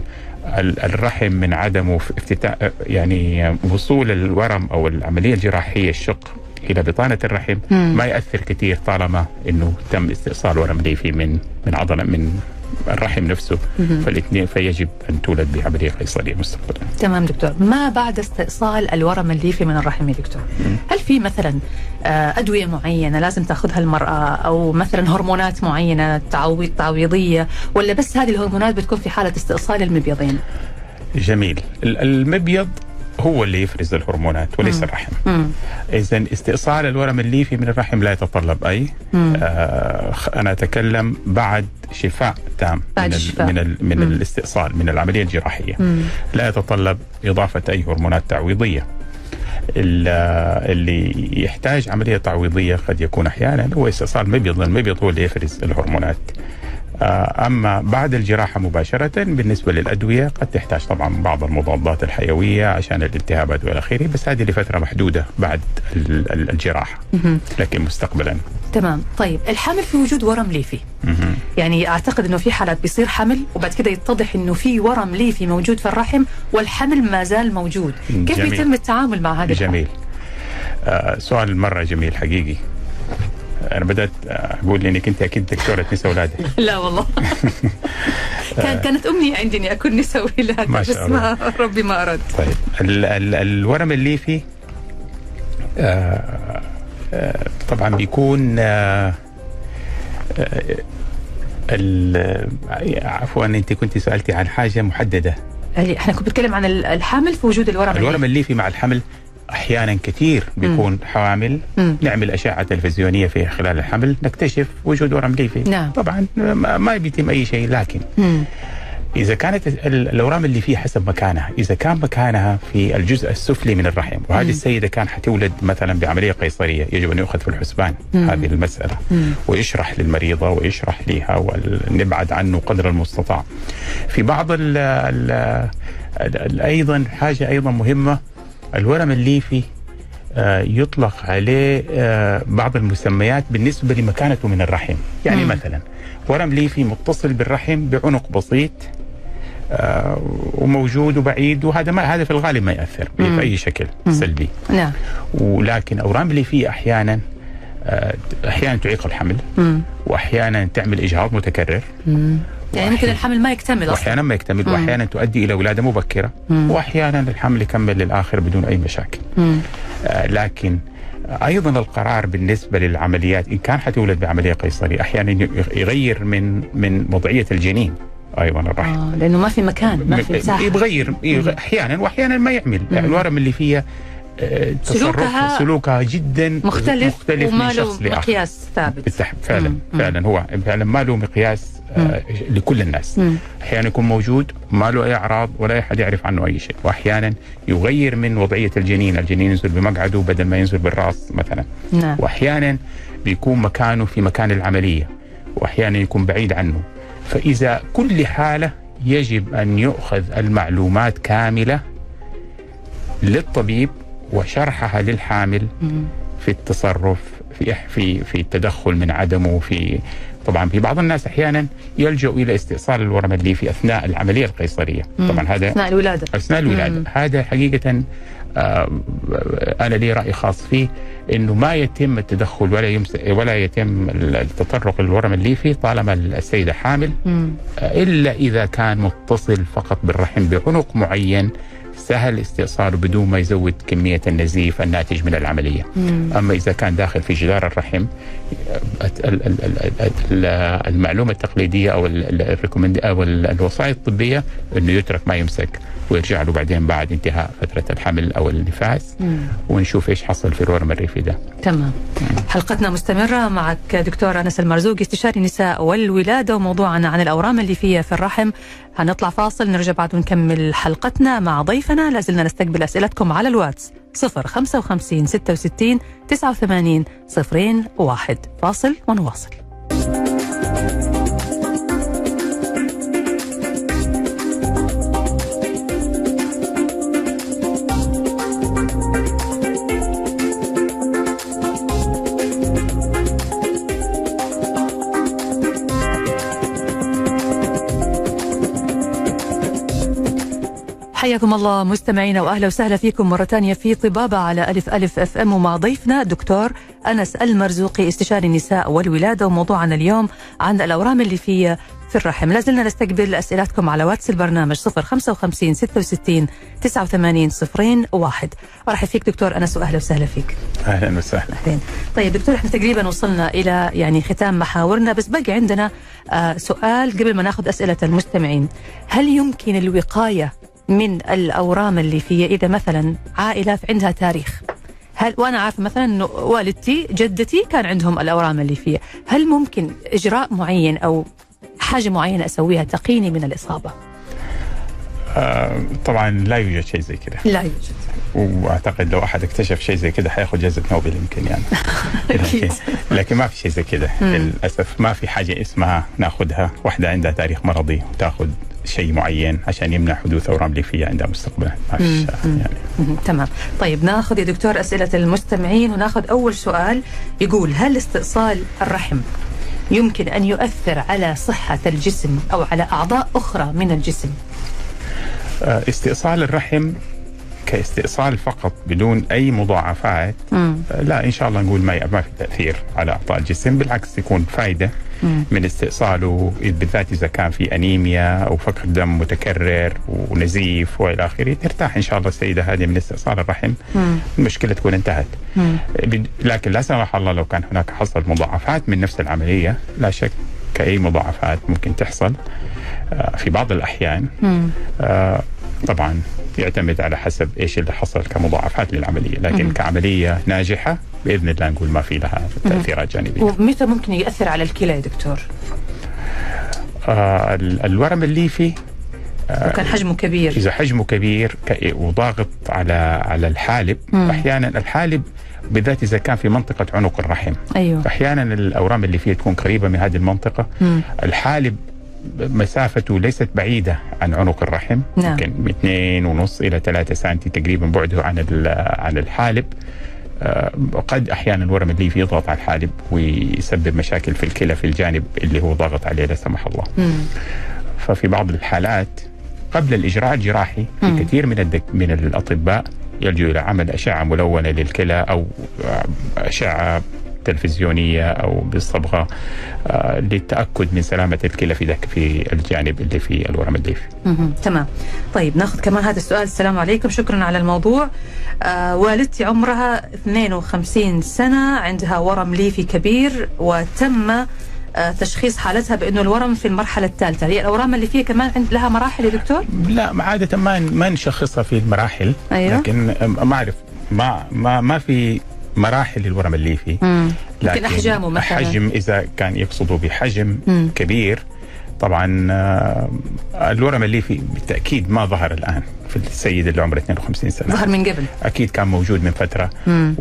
الرحم من عدمه في افتتاح يعني وصول الورم أو العملية الجراحية الشق إلى بطانة الرحم مم. ما ياثر كثير طالما إنه تم استئصال ورم ليفي من من عضله من الرحم نفسه فالاثنين فيجب أن تولد بعملية قيصريه مستقبلا. تمام دكتور. ما بعد استئصال الورم الليفي من الرحم يا دكتور؟ هل في مثلا آه، أدوية معينة لازم تأخذها المرأة أو مثلا هرمونات معينة تعويض تعويضية ولا بس هذه الهرمونات بتكون في حالة استئصال المبيضين؟ جميل. ال- المبيض هو اللي يفرز الهرمونات وليس الرحم مم. اذا استئصال الورم الليفي من الرحم لا يتطلب أي مم. آه أنا أتكلم بعد شفاء تام بعد من الشفاء. ال من, ال من مم. الاستئصال من العملية الجراحية مم. لا يتطلب إضافة أي هرمونات تعويضية ال- اللي يحتاج عملية تعويضية قد يكون أحيانا هو استئصال مبيض المبيض هو اللي يفرز الهرمونات أما بعد الجراحة مباشرة بالنسبة للأدوية قد تحتاج طبعا بعض المضادات الحيوية عشان الالتهابات والى آخره بس هذه لفترة محدودة بعد ال- ال- الجراحة لكن مستقبلا. تمام. طيب الحمل في وجود ورم ليفي. يعني أعتقد إنه في حالات بيصير حمل وبعد كده يتضح إنه في ورم ليفي موجود في الرحم والحمل ما زال موجود. كيف جميل. بيتم التعامل مع هذا الحمل؟ جميل. آه سؤال مرة جميل حقيقي. أنا بدأت أقول إنك أنت أكيد دكتورة نساء ولادة. لا والله. كان كانت امنيه عندي إني أكون نساء ولادة ما بس شاء ما ربي ما أراد. طيب. ال ال الورم الليفي آه آه طبعا بيكون آه ال- عفوا أنت كنت سألتي عن حاجة محددة. إحنا كنا بنتكلم عن ال- الحمل في وجود الورم الورم الليفي مع الحمل أحيانا كثير بيكون حوامل مم. نعمل أشعة تلفزيونية في خلال الحمل نكتشف وجود ورم ليفي. نعم. طبعا ما بيتم أي شيء لكن مم. إذا كانت ال- الأورام اللي فيه حسب مكانها إذا كان مكانها في الجزء السفلي من الرحم وهذه السيدة كان حتولد مثلا بعملية قيصرية يجب أن يؤخذ في الحسبان هذه المسألة ويشرح للمريضة ويشرح لها ونبعد عنه قدر المستطاع. في بعض ال ال أيضا حاجة أيضا مهمة الورم الليفي آه، يطلق عليه آه، بعض المسميات بالنسبة لمكانته من الرحم. يعني مثلا ورم ليفي متصل بالرحم بعنق بسيط آه، وموجود وبعيد وهذا ما هذا في الغالب ما يأثر في أي شكل سلبي. نعم. ولكن أورام الليفيه أحيانا أحيانا تعيق الحمل مم. واحيانا تعمل إجهاض متكرر. مم. يعني ممكن الحمل ما يكتمل أصلا. واحيانا ما يكتمل واحيانا تؤدي إلى ولادة مبكرة واحيانا الحمل يكمل للآخر بدون أي مشاكل. مم. آه، لكن أيضا القرار بالنسبة للعمليات إن كان حتولد بعملية قيصرية أحيانا يغير من من وضعية الجنين أيضا الرحم. آه لأنه ما في مكان ما في مساحة. يتغير أحيانا واحيانا ما يعمل. يعني الورم اللي فيها آه، سلوكها سلوكها جدا مختلف, مختلف وما له مقياس ثابت. فعلا مم. مم. فعلا. هو فعلا ما له مقياس لكل الناس. أحيانا يكون موجود ما له أي أعراض ولا احد يعرف عنه أي شيء. وأحيانا يغير من وضعية الجنين الجنين ينزل بمقعده بدل ما ينزل بالراس مثلا. نعم. وأحيانا بيكون مكانه في مكان العملية وأحيانا يكون بعيد عنه. فإذا كل حالة يجب أن يؤخذ المعلومات كاملة للطبيب وشرحها للحامل. في التصرف في في في التدخل من عدمه في طبعا في بعض الناس أحيانا يلجأ إلى استئصال الورم الليفي أثناء العملية القيصرية. طبعا هذا أثناء الولادة. أثناء الولادة. مم. هذا حقيقه آه، أنا لي رأي خاص فيه إنه ما يتم التدخل ولا يمس ولا يتم التطرق للورم الليفي طالما السيدة حامل. مم. آه، إلا إذا كان متصل فقط بالرحم بعنق معين سهل استئصاله بدون ما يزود كمية النزيف الناتج من العملية. مم. أما إذا كان داخل في جدار الرحم آه، ال- ال- ال- ال- ال- المعلومة التقليدية أو ال- ال- ال recommend أو ال- الوصايا الطبية إنه يترك ما يمسك ويرجع له بعدين بعد انتهاء فترة الحمل أو النفاس مم. ونشوف إيش حصل في الورم الريفي ده. تمام حلقتنا مستمرة معك دكتور أنس المرزوقي استشاري النساء والولادة وموضوعنا عن الأورام الليفية في الرحم هنطلع فاصل نرجع بعد ونكمل حلقتنا مع ضيفنا لازلنا نستقبل أسئلتكم على الواتس 055 66 89 صفرين واحد. فاصل ونواصل. حياكم الله مستمعينا وأهلا وسهلا فيكم مرة ثانية في طبابة على ألف ألف FM ومع ضيفنا دكتور أنس المرزوقي استشاري النساء والولادة وموضوعنا اليوم عن الأورام الليفيه في الرحم. لازلنا نستقبل اسئلتكم على واتس البرنامج 055 66 89 صفرين واحد. أرحب فيك دكتور أنس وأهلا وسهلا فيك. أهلا وسهلا. اهلين طيب دكتور إحنا تقريبا وصلنا إلى يعني ختام محاورنا بس باقي عندنا آه سؤال قبل ما ناخذ أسئلة المستمعين. هل يمكن الوقاية من الأورام الليفيه إذا مثلا عائلة عندها تاريخ هل وأنا عارفة مثلا إنه والدتي جدتي كان عندهم الأورام الليفيه هل ممكن إجراء معين أو حاجة معينة أسويها تقيني من الإصابة؟ آه طبعا لا يوجد شيء زي كده لا يوجد. وأعتقد لو أحد اكتشف شيء زي كده حيأخذ جائزة نوبل يمكن يعني. لكن, لكن ما في شيء زي كده للأسف ما في حاجة اسمها ناخذها. واحدة عندها تاريخ مرضي وتأخذ شيء معين عشان يمنع حدوث اورام ليفيه عندها مستقبلا يعني. تمام. طيب ناخذ يا دكتور أسئلة المستمعين وناخذ أول سؤال يقول هل استئصال الرحم يمكن أن يؤثر على صحة الجسم أو على أعضاء أخرى من الجسم؟ آه، استئصال الرحم كاستئصال فقط بدون أي مضاعفات مم. لا إن شاء الله نقول ما ما في تأثير على أعضاء الجسم بالعكس يكون فائده من استئصاله بالذات إذا كان في أنيميا أو فقر دم متكرر ونزيف وإلى آخره ترتاح إن شاء الله السيدة هذه من استئصال الرحم مم. المشكلة تكون انتهت مم. لكن لا سمح الله لو كان هناك حصل مضاعفات من نفس العملية لا شك كأي مضاعفات ممكن تحصل آه، في بعض الأحيان مم. آه، طبعا يعتمد على حسب إيش اللي حصل كمضاعفات للعملية. لكن كعملية ناجحة بإذن الله نقول ما في لها تأثيرات جانبية. ومتى ممكن يأثر على الكلى يا دكتور؟ آه ال- الورم الليفي لو كان حجمه كبير. إذا حجمه كبير وضاغط على على الحالب مم. أحيانا الحالب بالذات إذا كان في منطقة عنق الرحم. أيوه. أحيانا الأورام اللي فيها تكون قريبة من هذه المنطقة. مم. الحالب مسافته ليست بعيدة عن عنق الرحم نعم. يمكن من اثنين ونص إلى ثلاثة سنتي تقريبا بعده عن عن الحالب آه، قد أحيانا الورم الليفي يضغط على الحالب ويسبب مشاكل في الكلى في الجانب اللي هو ضاغط عليه لا سمح الله مم. ففي بعض الحالات قبل الإجراء الجراحي مم. في كثير من الدك من الأطباء يلجوا إلى عمل أشعة ملونة للكلى أو آه، أشعة تلفزيونية أو بالصبغة آه، للتأكد من سلامة الكلى في ذاك في الجانب اللي في الورم الليفي. تمام. طيب ناخذ كمان هذا السؤال. السلام عليكم. شكرا على الموضوع. آه والدتي عمرها 52 سنة عندها ورم ليفي كبير وتم آه تشخيص حالتها بأنه الورم في المرحلة الثالثة. هي الأورام الليفية كمان عند لها مراحل يا دكتور؟ لا عادة ما ما نشخصها في المراحل. أيوه. لكن ما أعرف. ما ما ما في مراحل للورم الليفي مم. يمكن أحجامه مثلا حجم إذا كان يقصدوا بحجم مم. كبير طبعا آه، الورم الليفي بالتأكيد ما ظهر الآن في السيد اللي عمره 52 سنة ظهر من قبل أكيد كان موجود من فترة مم.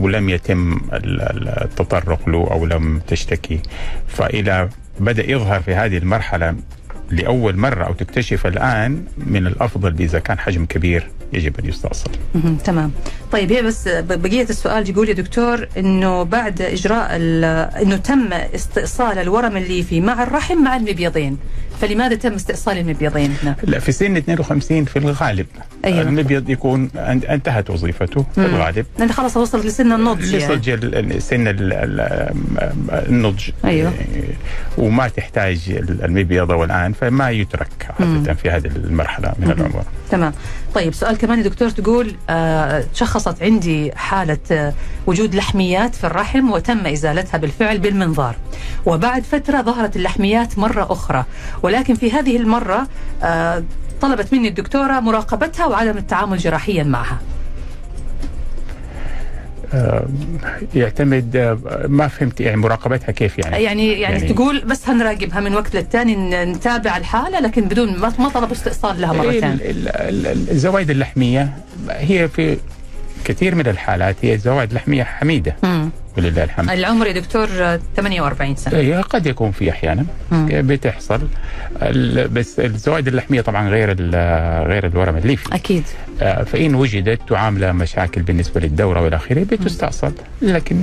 ولم يتم ال- ال- التطرق له أو لم تشتكي فاذا بدأ يظهر في هذه المرحلة لأول مرة أو تكتشف الآن من الأفضل إذا كان حجم كبير يجب أن يستأصل. تمام طيب هي بس ب- بقية السؤال يقول يا دكتور إنه بعد إجراء إنه تم استئصال الورم الليفي مع الرحم مع المبيضين فلماذا تم استئصال المبيضين هنا؟ لا في سن 52 في الغالب أيوة. المبيض يكون أن- انتهت وظيفته في مم. الغالب لأن خلاص وصلت لسن النضج يعني. سن ال- ال- النضج أيوه. وما تحتاج المبيض والآن فما يترك عادة في هذه المرحلة من العمر تمام. طيب سؤال كمان يا دكتور تقول آه شخصت عندي حالة آه وجود لحميات في الرحم وتم إزالتها بالفعل بالمنظار. وبعد فترة ظهرت اللحميات مرة أخرى. ولكن في هذه المرة آه طلبت مني الدكتورة مراقبتها وعدم التعامل جراحيا معها. يعتمد آه، ما فهمت يعني مراقبتها كيف يعني؟ يعني يعني, يعني تقول بس هنراقبها من وقت للتاني نتابع الحالة لكن بدون ما طلبوا استئصال لها مرة ال- ثانية ال- ال- الزوائد اللحمية هي في كثير من الحالات هي زوائد لحمية حميدة. مم. ولله الحمد. العمر يا دكتور آه، 48 سنة. هي قد يكون في أحيانا. مم. بتحصل. ال- بس الزوائد اللحمية طبعا غير غير الورم الليفي أكيد. آه، فإن وجدت تعامل مشاكل بالنسبة للدورة والى اخره بتستأصل لكن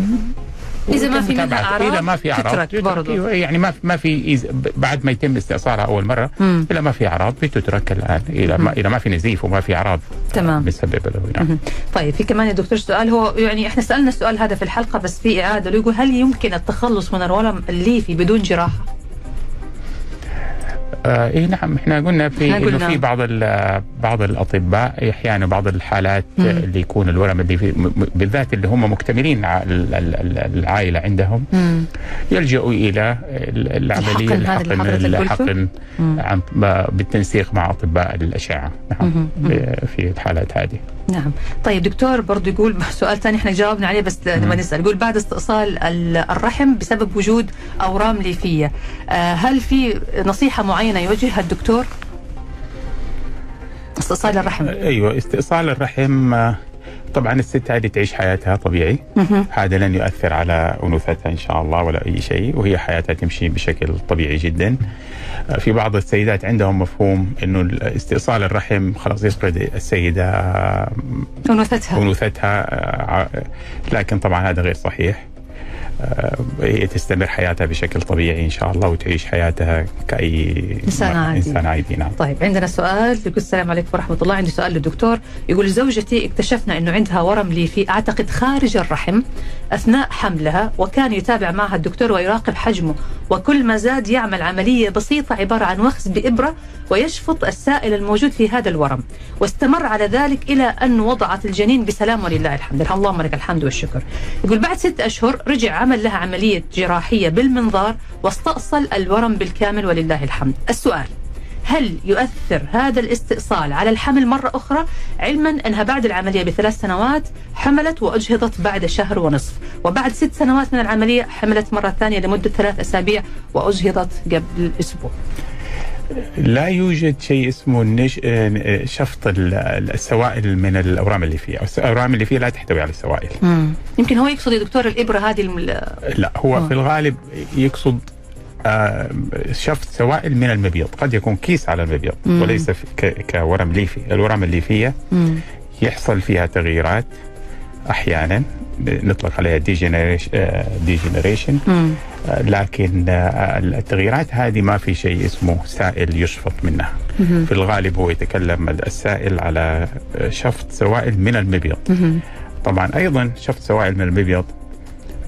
إذا ما في منها. أعراض اذا ما في أعراض برضو. أيوة، يعني ما ما في بعد ما يتم استئصالها أول مرة مم. اذا ما في أعراض بتترك الآن اذا ما اذا ما في نزيف وما في أعراض تمام. بتسبب له نعم. طيب في كمان يا دكتور سؤال هو يعني إحنا سألنا السؤال هذا في الحلقة بس في إعادة له يقول هل يمكن التخلص من الورم الليفي بدون جراحة؟ آه اي نعم إحنا قلنا في إحنا إنه قلنا. في بعض بعض الأطباء أحيانا بعض الحالات مم. اللي يكون الورم الليفي بالذات اللي هم مكتملين العائلة عندهم مم. يلجأوا إلى ال- العملية الحقن؟ الحقن مم. عن بالتنسيق مع أطباء الأشعة نعم مهم. ب- في الحالات هذه نعم طيب دكتور برضو يقول سؤال ثاني إحنا جاوبنا عليه بس لما نسأل يقول بعد استئصال ال- الرحم بسبب وجود أورام ليفية آه هل في نصيحة معينة يوجهها الدكتور؟ استئصال الرحم. أيوه استئصال الرحم طبعا الست هذه تعيش حياتها طبيعي. هذا لن يؤثر على أنوثتها إن شاء الله ولا أي شيء وهي حياتها تمشي بشكل طبيعي جدا. في بعض السيدات عندهم مفهوم إنه استئصال الرحم خلاص يفقد السيدة أنوثتها. أنوثتها آه، لكن طبعا هذا غير صحيح. هي تستمر حياتها بشكل طبيعي إن شاء الله وتعيش حياتها كأي إنسان عادي. إنسان عادي نعم. طيب عندنا سؤال يقول السلام عليكم ورحمة الله. عندي سؤال للدكتور. يقول زوجتي اكتشفنا أنه عندها ورم ليفي أعتقد خارج الرحم أثناء حملها وكان يتابع معها الدكتور ويراقب حجمه وكل ما زاد يعمل عملية بسيطة عبارة عن وخز بإبرة ويشفط السائل الموجود في هذا الورم واستمر على ذلك إلى أن وضعت الجنين بسلام ولله الحمد. اللهم لك الحمد والشكر. يقول بعد ست أشهر رجع عمل لها عملية جراحية بالمنظار واستأصل الورم بالكامل ولله الحمد. السؤال هل يؤثر هذا الاستئصال على الحمل مرة أخرى؟ علما أنها بعد العملية بثلاث سنوات حملت وأجهضت بعد شهر ونصف وبعد ست سنوات من العملية حملت مرة ثانية لمدة ثلاث أسابيع وأجهضت قبل أسبوع. لا يوجد شيء اسمه النش... آه، شفط ال- السوائل من الأورام الليفية، الأورام الليفية لا تحتوي على السوائل. يمكن هو يقصد يا دكتور الإبرة هذه الم... لا هو آه. في الغالب يقصد آه، شفط سوائل من المبيض، قد يكون كيس على المبيض مم. وليس ك... كورم ليفي، الورم الليفي مم. يحصل فيها تغييرات أحيانا نطلق عليها ديجنريشن مم. لكن آه، التغييرات هذه ما في شيء اسمه سائل يشفط منها. في الغالب هو يتكلم السائل على شفط سوائل من المبيض. طبعا أيضا شفط سوائل من المبيض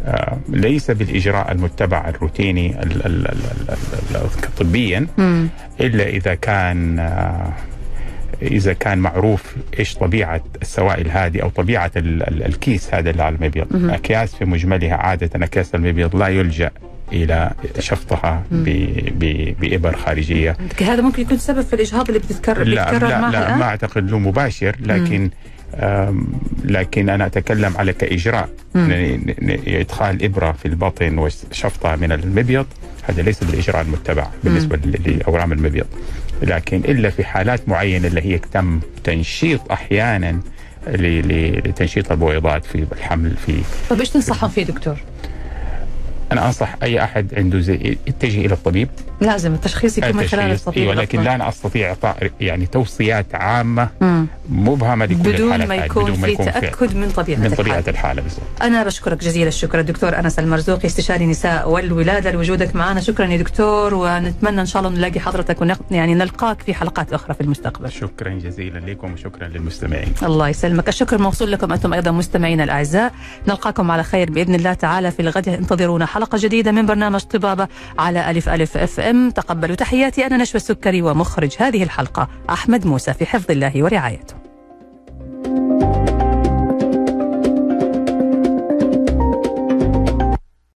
آه، ليس بالإجراء المتبع الروتيني ال- ال- ال- ال- ال- طبيا. إلا إذا كان آه، إذا كان معروف إيش طبيعة السوائل هذه أو طبيعة ال- ال- الكيس هذا اللي على المبيض. أكياس في مجملها عادة أكياس المبيض لا يلجأ إلى شفطها ب- ب- بإبر خارجية. هذا ممكن يكون سبب في الإجهاض اللي بتتكرر لا لا, لا؟ ما أعتقد له مباشر لكن لكن أنا أتكلم على كإجراء. ن- إدخال إبرة في البطن وشفطها من المبيض هذا ليس بالإجراء المتبع بالنسبة لأورام المبيض. لكن إلا في حالات معينة اللي هي تم تنشيط أحيانا لتنشيط البويضات في الحمل في طيب إيش تنصحهم فيه دكتور؟ أنا أنصح أي أحد عنده زي يتجه إلى الطبيب. لازم التشخيص يكون من خلال التشخيص الطبيب إيوه لكن الأفضل. لا أنا استطيع إعطاء يعني توصيات عامة مم. مبهمة لكل بدون الحالات ما يكون بدون ما يكون في تأكد من طبيعة من. طبيعة الحالة. بالضبط. أنا بشكرك جزيل الشكر. الدكتور أنس المرزوقي استشاري نساء والولادة لوجودك معنا. شكرا يا دكتور ونتمنى إن شاء الله نلاقي حضرتك ونق... يعني نلقاك في حلقات أخرى في المستقبل. شكرا جزيلا لكم وشكرا للمستمعين. الله يسلمك. الشكر موصول لكم أنتم أيضا مستمعينا الأعزاء. نلقاكم على خير بإذن الله تعالى في الغد. انتظرونا حلقة جديدة من برنامج طبابة على ألف ألف أف إم. تقبلوا تحياتي أنا نشوى السكري ومخرج هذه الحلقة أحمد موسى في حفظ الله ورعايته.